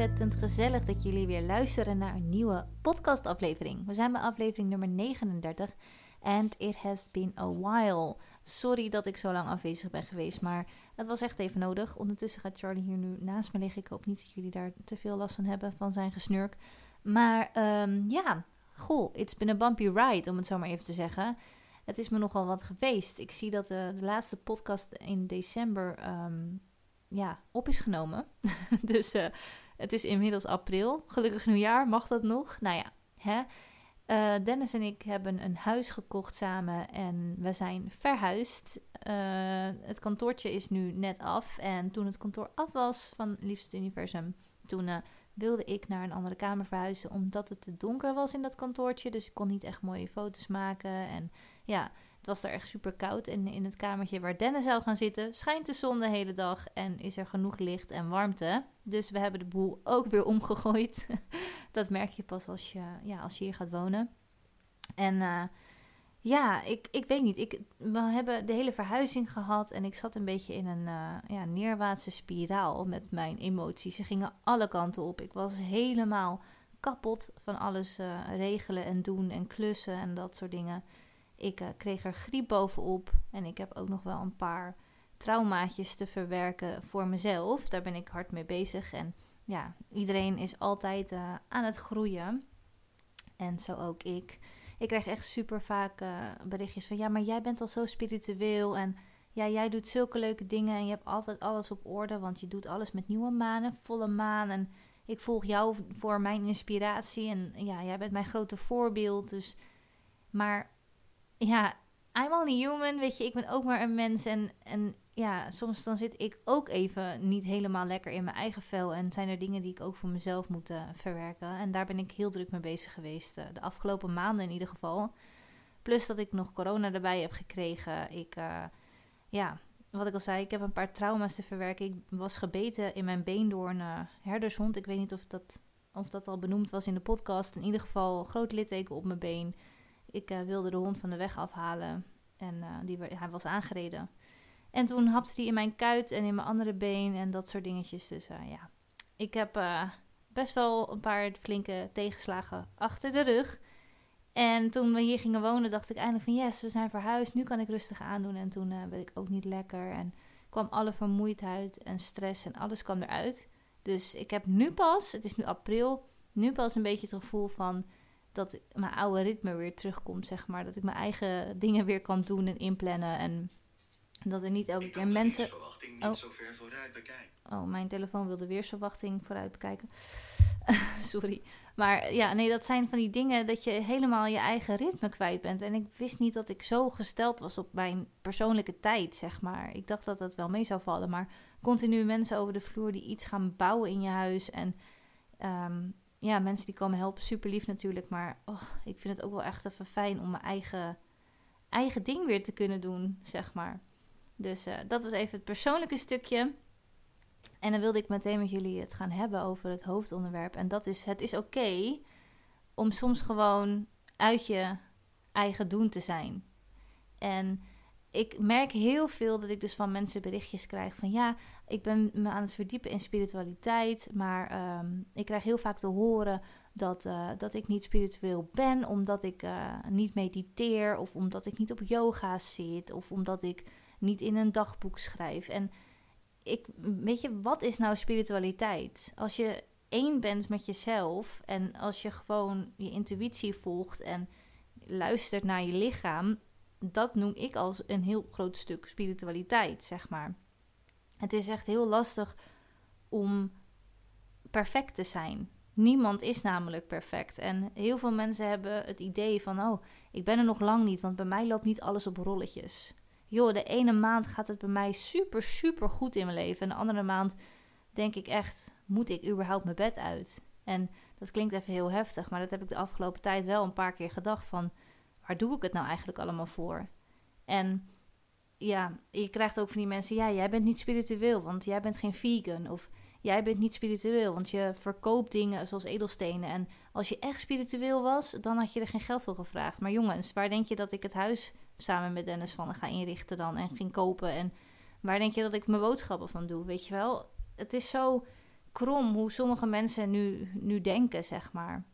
ontzettend gezellig dat jullie weer luisteren naar een nieuwe podcastaflevering. We zijn bij aflevering nummer 39 and it has been a while. Sorry dat ik zo lang afwezig ben geweest, maar het was echt even nodig. Ondertussen gaat Charlie hier nu naast me liggen. Ik hoop niet dat jullie daar te veel last van hebben, van zijn gesnurk. Maar um, ja, goh, it's been a bumpy ride, om het zo maar even te zeggen. Het is me nogal wat geweest. Ik zie dat de, de laatste podcast in december um, ja, op is genomen. dus uh, het is inmiddels april. Gelukkig nieuwjaar, mag dat nog? Nou ja, hè? Uh, Dennis en ik hebben een huis gekocht samen en we zijn verhuisd. Uh, het kantoortje is nu net af. En toen het kantoor af was van Liefst Universum, toen uh, wilde ik naar een andere kamer verhuizen. Omdat het te donker was in dat kantoortje. Dus ik kon niet echt mooie foto's maken. En ja, het was daar echt super koud. En in het kamertje waar Dennis zou gaan zitten, schijnt de zon de hele dag. En is er genoeg licht en warmte. Dus we hebben de boel ook weer omgegooid. dat merk je pas als je, ja, als je hier gaat wonen. En uh, ja, ik, ik weet niet. Ik, we hebben de hele verhuizing gehad. En ik zat een beetje in een uh, ja, neerwaartse spiraal met mijn emoties. Ze gingen alle kanten op. Ik was helemaal kapot van alles uh, regelen en doen en klussen en dat soort dingen. Ik uh, kreeg er griep bovenop en ik heb ook nog wel een paar traumaatjes te verwerken voor mezelf. Daar ben ik hard mee bezig. En ja, iedereen is altijd uh, aan het groeien. En zo ook ik. Ik krijg echt super vaak uh, berichtjes van ja, maar jij bent al zo spiritueel en ja, jij doet zulke leuke dingen en je hebt altijd alles op orde, want je doet alles met nieuwe manen, volle maan en ik volg jou voor mijn inspiratie en ja, jij bent mijn grote voorbeeld. Dus, maar ja, I'm only human, weet je, ik ben ook maar een mens en, en ja, soms dan zit ik ook even niet helemaal lekker in mijn eigen vel en zijn er dingen die ik ook voor mezelf moet uh, verwerken. En daar ben ik heel druk mee bezig geweest, uh, de afgelopen maanden in ieder geval. Plus dat ik nog corona erbij heb gekregen. Ik, uh, ja, wat ik al zei, ik heb een paar trauma's te verwerken. Ik was gebeten in mijn been door een herdershond. Ik weet niet of dat, of dat al benoemd was in de podcast. In ieder geval groot litteken op mijn been. Ik uh, wilde de hond van de weg afhalen en uh, die, hij was aangereden. En toen hapte hij in mijn kuit en in mijn andere been en dat soort dingetjes. Dus uh, ja, ik heb best wel een paar flinke tegenslagen achter de rug. En toen we hier gingen wonen, dacht ik eindelijk van yes, we zijn verhuisd. Nu kan ik rustig aandoen. En toen werd ik ook niet lekker. En kwam alle vermoeidheid en stress en alles kwam eruit. Dus ik heb nu pas, het is nu april, nu pas een beetje het gevoel van dat mijn oude ritme weer terugkomt, zeg maar. Dat ik mijn eigen dingen weer kan doen en inplannen. En dat er niet elke keer mensen. Niet oh. zo ver vooruit bekijken. Oh, mijn telefoon wil de weersverwachting vooruit bekijken. Sorry. Maar ja, nee, dat zijn van die dingen dat je helemaal je eigen ritme kwijt bent. En ik wist niet dat ik zo gesteld was op mijn persoonlijke tijd, zeg maar. Ik dacht dat dat wel mee zou vallen. Maar continu mensen over de vloer die iets gaan bouwen in je huis. En um, ja, mensen die komen helpen, super lief natuurlijk. Maar ik vind het ook wel echt even fijn om mijn eigen, eigen ding weer te kunnen doen, zeg maar. Dus uh, dat was even het persoonlijke stukje. En dan wilde ik meteen met jullie het gaan hebben over het hoofdonderwerp. En dat is: het is oké om soms gewoon uit je eigen doen te zijn. En ik merk heel veel dat ik dus van mensen berichtjes krijg van ja, ik ben me aan het verdiepen in spiritualiteit, maar um, ik krijg heel vaak te horen dat, uh, dat ik niet spiritueel ben, omdat ik uh, niet mediteer of omdat ik niet op yoga zit of omdat ik niet in een dagboek schrijf. En ik, weet je, wat is nou spiritualiteit? Als je één bent met jezelf en als je gewoon je intuïtie volgt en luistert naar je lichaam, dat noem ik als een heel groot stuk spiritualiteit, zeg maar. Het is echt heel lastig om perfect te zijn. Niemand is namelijk perfect. En heel veel mensen hebben het idee van: oh, ik ben er nog lang niet, want bij mij loopt niet alles op rolletjes. Joh, de ene maand gaat het bij mij super, super goed in mijn leven. En de andere maand denk ik echt: moet ik überhaupt mijn bed uit? En dat klinkt even heel heftig, maar dat heb ik de afgelopen tijd wel een paar keer gedacht van waar doe ik het nou eigenlijk allemaal voor? En ja, je krijgt ook van die mensen, ja, jij bent niet spiritueel, want jij bent geen vegan. Of jij bent niet spiritueel, want je verkoopt dingen zoals edelstenen. En als je echt spiritueel was, dan had je er geen geld voor gevraagd. Maar jongens, waar denk je dat ik het huis samen met Dennis van ga inrichten dan en ging kopen? En waar denk je dat ik mijn boodschappen van doe? Weet je wel, het is zo krom hoe sommige mensen nu, nu denken, zeg maar.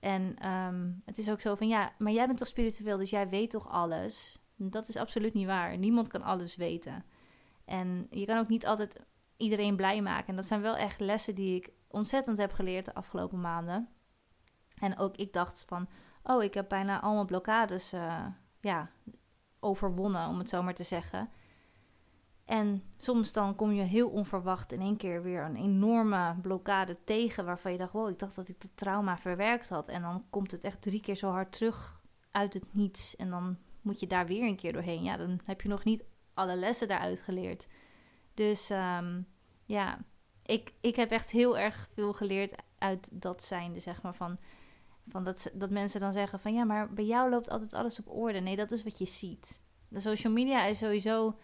En ehm, het is ook zo van, ja, maar jij bent toch spiritueel, dus jij weet toch alles? Dat is absoluut niet waar. Niemand kan alles weten. En je kan ook niet altijd iedereen blij maken. En dat zijn wel echt lessen die ik ontzettend heb geleerd de afgelopen maanden. En ook ik dacht van, oh, ik heb bijna allemaal blokkades uh, ja, overwonnen, om het zo maar te zeggen. En soms dan kom je heel onverwacht in één keer weer een enorme blokkade tegen, waarvan je dacht, wow, ik dacht dat ik dat trauma verwerkt had. En dan komt het echt drie keer zo hard terug uit het niets. En dan moet je daar weer een keer doorheen. Ja, dan heb je nog niet alle lessen daaruit geleerd. Dus um, ja, ik, ik heb echt heel erg veel geleerd uit dat zijnde, zeg maar. Van, van dat, dat mensen dan zeggen van ja, maar bij jou loopt altijd alles op orde. Nee, dat is wat je ziet. De social media is sowieso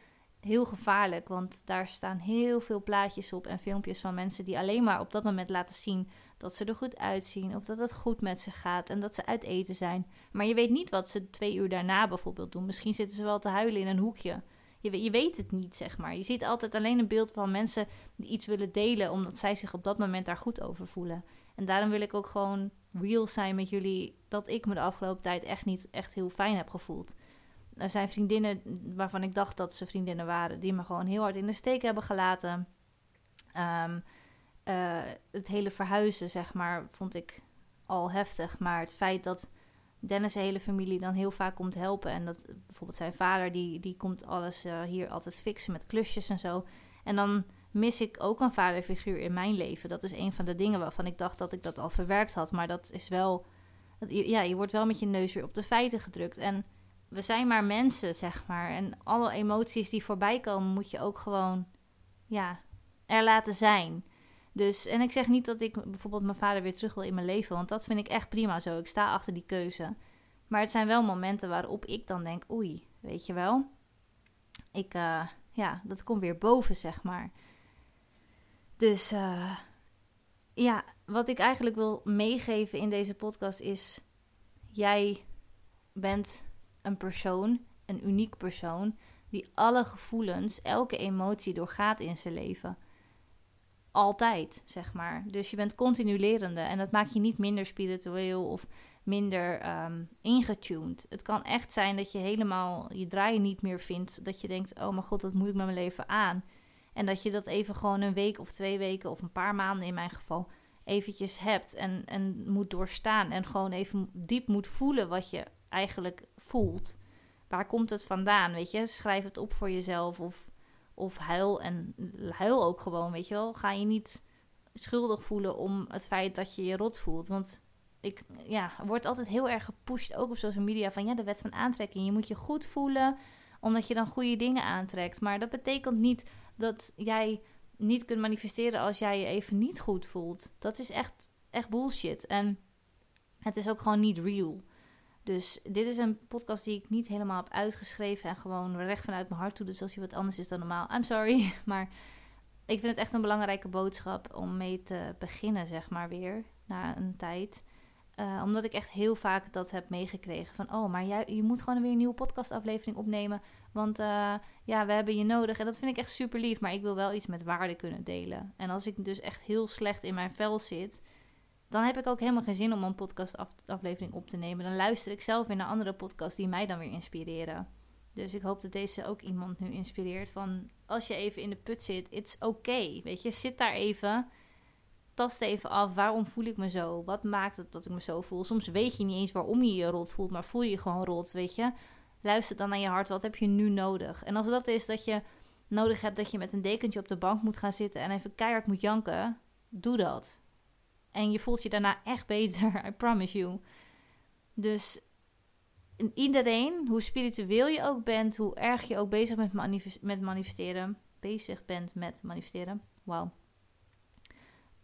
heel gevaarlijk, want daar staan heel veel plaatjes op en filmpjes van mensen die alleen maar op dat moment laten zien dat ze er goed uitzien of dat het goed met ze gaat en dat ze uit eten zijn. Maar je weet niet wat ze twee uur daarna bijvoorbeeld doen. Misschien zitten ze wel te huilen in een hoekje. Je, je weet het niet, zeg maar. Je ziet altijd alleen een beeld van mensen die iets willen delen, omdat zij zich op dat moment daar goed over voelen. En daarom wil ik ook gewoon real zijn met jullie dat ik me de afgelopen tijd echt niet echt heel fijn heb gevoeld. Er zijn vriendinnen waarvan ik dacht dat ze vriendinnen waren, die me gewoon heel hard in de steek hebben gelaten. Um, uh, het hele verhuizen, zeg maar, vond ik al heftig. Maar het feit dat Dennis' hele familie dan heel vaak komt helpen. En dat bijvoorbeeld zijn vader, die, die komt alles uh, hier altijd fixen met klusjes en zo. En dan mis ik ook een vaderfiguur in mijn leven. Dat is een van de dingen waarvan ik dacht dat ik dat al verwerkt had. Maar dat is wel. Dat, ja, je wordt wel met je neus weer op de feiten gedrukt. En we zijn maar mensen, zeg maar. En alle emoties die voorbij komen, moet je ook gewoon ja, er laten zijn. Dus, en ik zeg niet dat ik bijvoorbeeld mijn vader weer terug wil in mijn leven, want dat vind ik echt prima zo. Ik sta achter die keuze. Maar het zijn wel momenten waarop ik dan denk, oei, weet je wel. Ik, uh, ja, dat komt weer boven, zeg maar. Dus uh, ja, wat ik eigenlijk wil meegeven in deze podcast is: jij bent een persoon, een uniek persoon, die alle gevoelens, elke emotie doorgaat in zijn leven. Altijd, zeg maar. Dus je bent continu lerende en dat maakt je niet minder spiritueel of minder um, ingetuned. Het kan echt zijn dat je helemaal je draaien niet meer vindt. Dat je denkt, oh mijn god, wat moet ik met mijn leven aan? En dat je dat even gewoon een week of twee weken of een paar maanden in mijn geval eventjes hebt en, en moet doorstaan. En gewoon even diep moet voelen wat je eigenlijk voelt. Waar komt het vandaan, weet je? Schrijf het op voor jezelf of, of huil en huil ook gewoon, weet je wel. Ga je niet schuldig voelen om het feit dat je je rot voelt. Want ik ja, wordt altijd heel erg gepusht, ook op social media, van ja, de wet van aantrekking. Je moet je goed voelen, omdat je dan goede dingen aantrekt. Maar dat betekent niet dat jij niet kunt manifesteren als jij je even niet goed voelt. Dat is echt, echt bullshit. En het is ook gewoon niet real. Dus dit is een podcast die ik niet helemaal heb uitgeschreven en gewoon recht vanuit mijn hart doe. Dus als je wat anders is dan normaal, I'm sorry. Maar ik vind het echt een belangrijke boodschap om mee te beginnen, zeg maar weer, na een tijd. Uh, omdat ik echt heel vaak dat heb meegekregen van... oh, maar jij, je moet gewoon weer een nieuwe podcastaflevering opnemen... want uh, ja, we hebben je nodig. En dat vind ik echt super lief, maar ik wil wel iets met waarde kunnen delen. En als ik dus echt heel slecht in mijn vel zit... dan heb ik ook helemaal geen zin om een podcastaflevering op te nemen. Dan luister ik zelf weer naar andere podcasts die mij dan weer inspireren. Dus ik hoop dat deze ook iemand nu inspireert van... als je even in de put zit, it's okay, weet je. Zit daar even tast even af, waarom voel ik me zo? Wat maakt het dat ik me zo voel? Soms weet je niet eens waarom je je rot voelt, maar voel je je gewoon rot, weet je? Luister dan naar je hart, wat heb je nu nodig? En als dat is dat je nodig hebt dat je met een dekentje op de bank moet gaan zitten en even keihard moet janken, doe dat. En je voelt je daarna echt beter, I promise you. Dus iedereen, hoe spiritueel je ook bent, hoe erg je ook bezig bent met manifesteren, bezig bent met manifesteren, wauw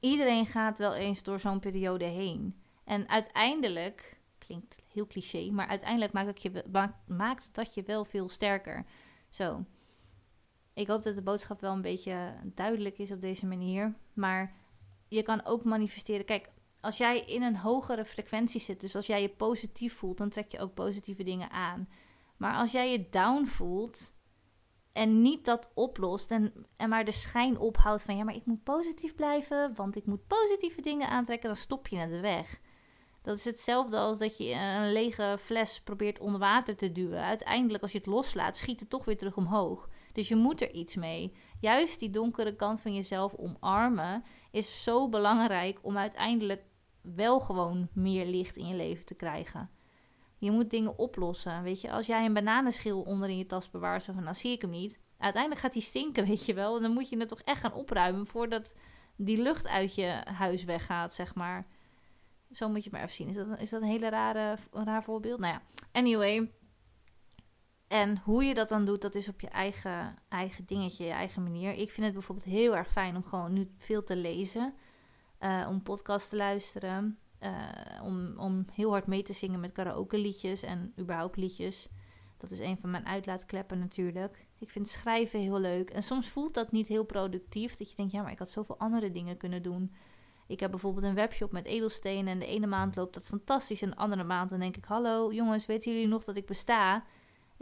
iedereen gaat wel eens door zo'n periode heen. En uiteindelijk, klinkt heel cliché, maar uiteindelijk maakt dat je, maakt dat je wel veel sterker. Zo. Ik hoop dat de boodschap wel een beetje duidelijk is op deze manier. Maar je kan ook manifesteren. Kijk, als jij in een hogere frequentie zit, dus als jij je positief voelt, dan trek je ook positieve dingen aan. Maar als jij je down voelt, en niet dat oplost en, en maar de schijn ophoudt van ja, maar ik moet positief blijven, want ik moet positieve dingen aantrekken, dan stop je naar de weg. Dat is hetzelfde als dat je een lege fles probeert onder water te duwen. Uiteindelijk, als je het loslaat, schiet het toch weer terug omhoog. Dus je moet er iets mee. Juist die donkere kant van jezelf omarmen is zo belangrijk om uiteindelijk wel gewoon meer licht in je leven te krijgen. Je moet dingen oplossen. Weet je, als jij een bananenschil onder in je tas bewaart, zo van nou zie ik hem niet. Uiteindelijk gaat die stinken, weet je wel. En dan moet je het toch echt gaan opruimen voordat die lucht uit je huis weggaat, zeg maar. Zo moet je maar even zien. Is dat, is dat een hele rare, een raar voorbeeld? Nou ja, anyway. En hoe je dat dan doet, dat is op je eigen, eigen dingetje, je eigen manier. Ik vind het bijvoorbeeld heel erg fijn om gewoon nu veel te lezen. Uh, om podcasts te luisteren. Uh, om, om heel hard mee te zingen met karaoke liedjes en überhaupt liedjes. Dat is een van mijn uitlaatkleppen natuurlijk. Ik vind schrijven heel leuk. En soms voelt dat niet heel productief. Dat je denkt, ja, maar ik had zoveel andere dingen kunnen doen. Ik heb bijvoorbeeld een webshop met edelstenen. En de ene maand loopt dat fantastisch. En de andere maand dan denk ik, hallo jongens, weten jullie nog dat ik besta?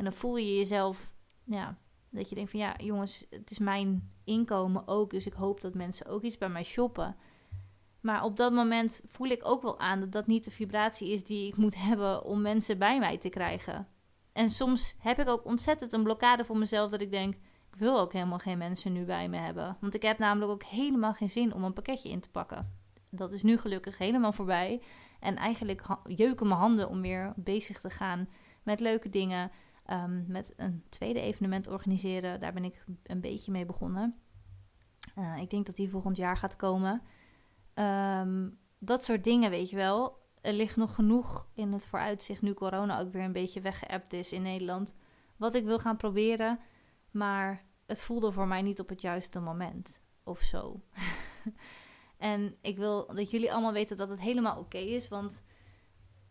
En dan voel je jezelf, ja, dat je denkt van ja, jongens, het is mijn inkomen ook. Dus ik hoop dat mensen ook iets bij mij shoppen. Maar op dat moment voel ik ook wel aan dat dat niet de vibratie is die ik moet hebben om mensen bij mij te krijgen. En soms heb ik ook ontzettend een blokkade voor mezelf dat ik denk, ik wil ook helemaal geen mensen nu bij me hebben. Want ik heb namelijk ook helemaal geen zin om een pakketje in te pakken. Dat is nu gelukkig helemaal voorbij. En eigenlijk jeuken mijn handen om weer bezig te gaan met leuke dingen. Ehm, met een tweede evenement organiseren. Daar ben ik een beetje mee begonnen. Uh, ik denk dat die volgend jaar gaat komen. Ehm, dat soort dingen, weet je wel. Er ligt nog genoeg in het vooruitzicht nu corona ook weer een beetje weggeëpt is in Nederland. Wat ik wil gaan proberen, maar het voelde voor mij niet op het juiste moment of zo. en ik wil dat jullie allemaal weten dat het helemaal oké is, want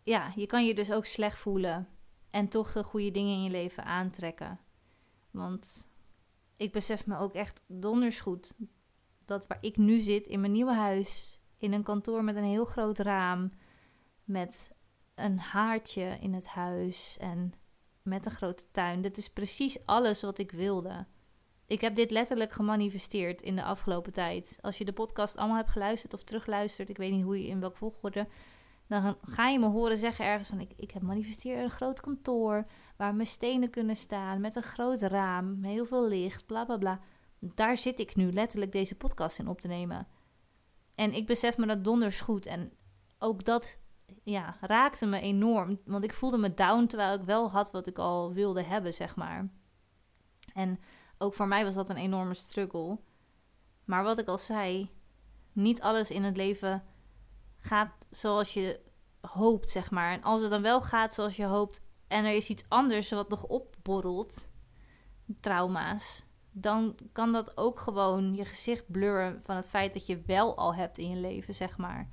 ja, je kan je dus ook slecht voelen en toch de goede dingen in je leven aantrekken. Want ik besef me ook echt donders goed dat waar ik nu zit in mijn nieuwe huis, in een kantoor met een heel groot raam, met een haartje in het huis en met een grote tuin. Dit is precies alles wat ik wilde. Ik heb dit letterlijk gemanifesteerd in de afgelopen tijd. Als je de podcast allemaal hebt geluisterd of terugluisterd, ik weet niet hoe je in welk volgorde, dan ga je me horen zeggen ergens van ik, ik heb manifesteerd een groot kantoor waar mijn stenen kunnen staan met een groot raam, heel veel licht, bla bla bla. Daar zit ik nu letterlijk deze podcast in op te nemen. En ik besef me dat donders goed. En ook dat ja, raakte me enorm. Want ik voelde me down terwijl ik wel had wat ik al wilde hebben, zeg maar. En ook voor mij was dat een enorme struggle. Maar wat ik al zei, niet alles in het leven gaat zoals je hoopt, zeg maar. En als het dan wel gaat zoals je hoopt en er is iets anders wat nog opborrelt, trauma's, dan kan dat ook gewoon je gezicht blurren van het feit dat je wel al hebt in je leven, zeg maar.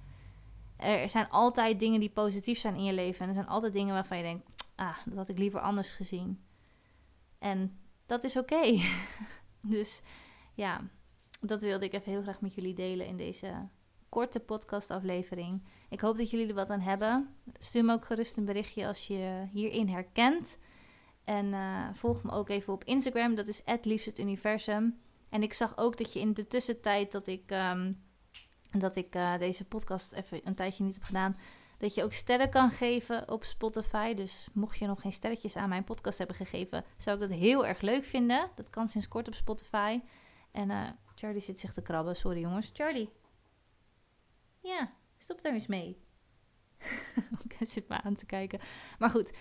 Er zijn altijd dingen die positief zijn in je leven. En er zijn altijd dingen waarvan je denkt, ah, dat had ik liever anders gezien. En dat is oké. dus ja, dat wilde ik even heel graag met jullie delen in deze korte podcastaflevering. Ik hoop dat jullie er wat aan hebben. Stuur me ook gerust een berichtje als je hierin herkent. En uh, volg me ook even op Instagram. Dat is universum. En ik zag ook dat je in de tussentijd dat ik, um, dat ik uh, deze podcast even een tijdje niet heb gedaan, dat je ook sterren kan geven op Spotify. Dus mocht je nog geen sterretjes aan mijn podcast hebben gegeven, zou ik dat heel erg leuk vinden. Dat kan sinds kort op Spotify. En uh, Charlie zit zich te krabben. Sorry jongens. Charlie. Ja, stop daar eens mee. Hij zit me aan te kijken. Maar goed,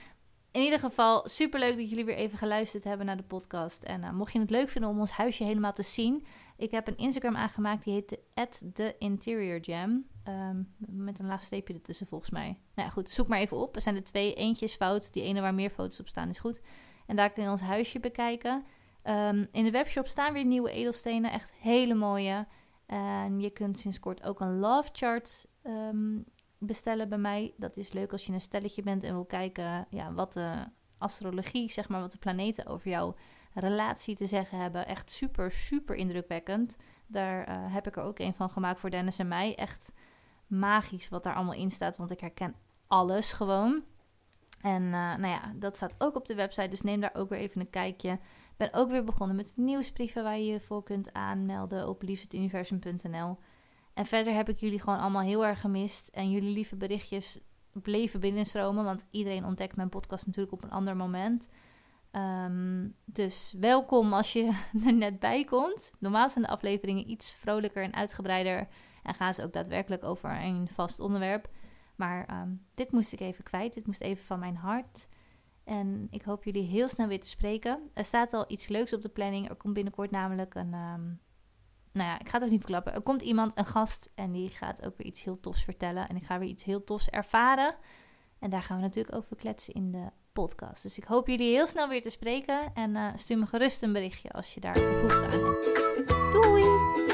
in ieder geval, super leuk dat jullie weer even geluisterd hebben naar de podcast. En uh, mocht je het leuk vinden om ons huisje helemaal te zien, ik heb een Instagram aangemaakt die heet the Interior Jam. Ehm, met een laag streepje ertussen volgens mij. Nou ja, goed, zoek maar even op. Er zijn er twee. Eentje is fout, die ene waar meer foto's op staan is goed. En daar kun je ons huisje bekijken. Um, in de webshop staan weer nieuwe edelstenen, echt hele mooie. En je kunt sinds kort ook een love chart um, bestellen bij mij. Dat is leuk als je een stelletje bent en wil kijken ja, wat de astrologie, zeg maar, wat de planeten over jouw relatie te zeggen hebben. Echt super, super indrukwekkend. Daar uh, heb ik er ook een van gemaakt voor Dennis en mij. Echt magisch wat daar allemaal in staat, want ik herken alles gewoon. En uh, nou ja, dat staat ook op de website, dus neem daar ook weer even een kijkje. Ben ook weer begonnen met nieuwsbrieven waar je je voor kunt aanmelden op liefdetuniversum.nl. En verder heb ik jullie gewoon allemaal heel erg gemist. En jullie lieve berichtjes bleven binnenstromen. Want iedereen ontdekt mijn podcast natuurlijk op een ander moment. Ehm, dus welkom als je er net bij komt. Normaal zijn de afleveringen iets vrolijker en uitgebreider. En gaan ze ook daadwerkelijk over een vast onderwerp. Maar ehm, dit moest ik even kwijt. Dit moest even van mijn hart. En ik hoop jullie heel snel weer te spreken. Er staat al iets leuks op de planning. Er komt binnenkort namelijk een. Um, nou ja, ik ga het ook niet verklappen. Er komt iemand, een gast, en die gaat ook weer iets heel tofs vertellen. En ik ga weer iets heel tofs ervaren. En daar gaan we natuurlijk over kletsen in de podcast. Dus ik hoop jullie heel snel weer te spreken. En uh, stuur me gerust een berichtje als je daar behoefte aan hebt. Doei!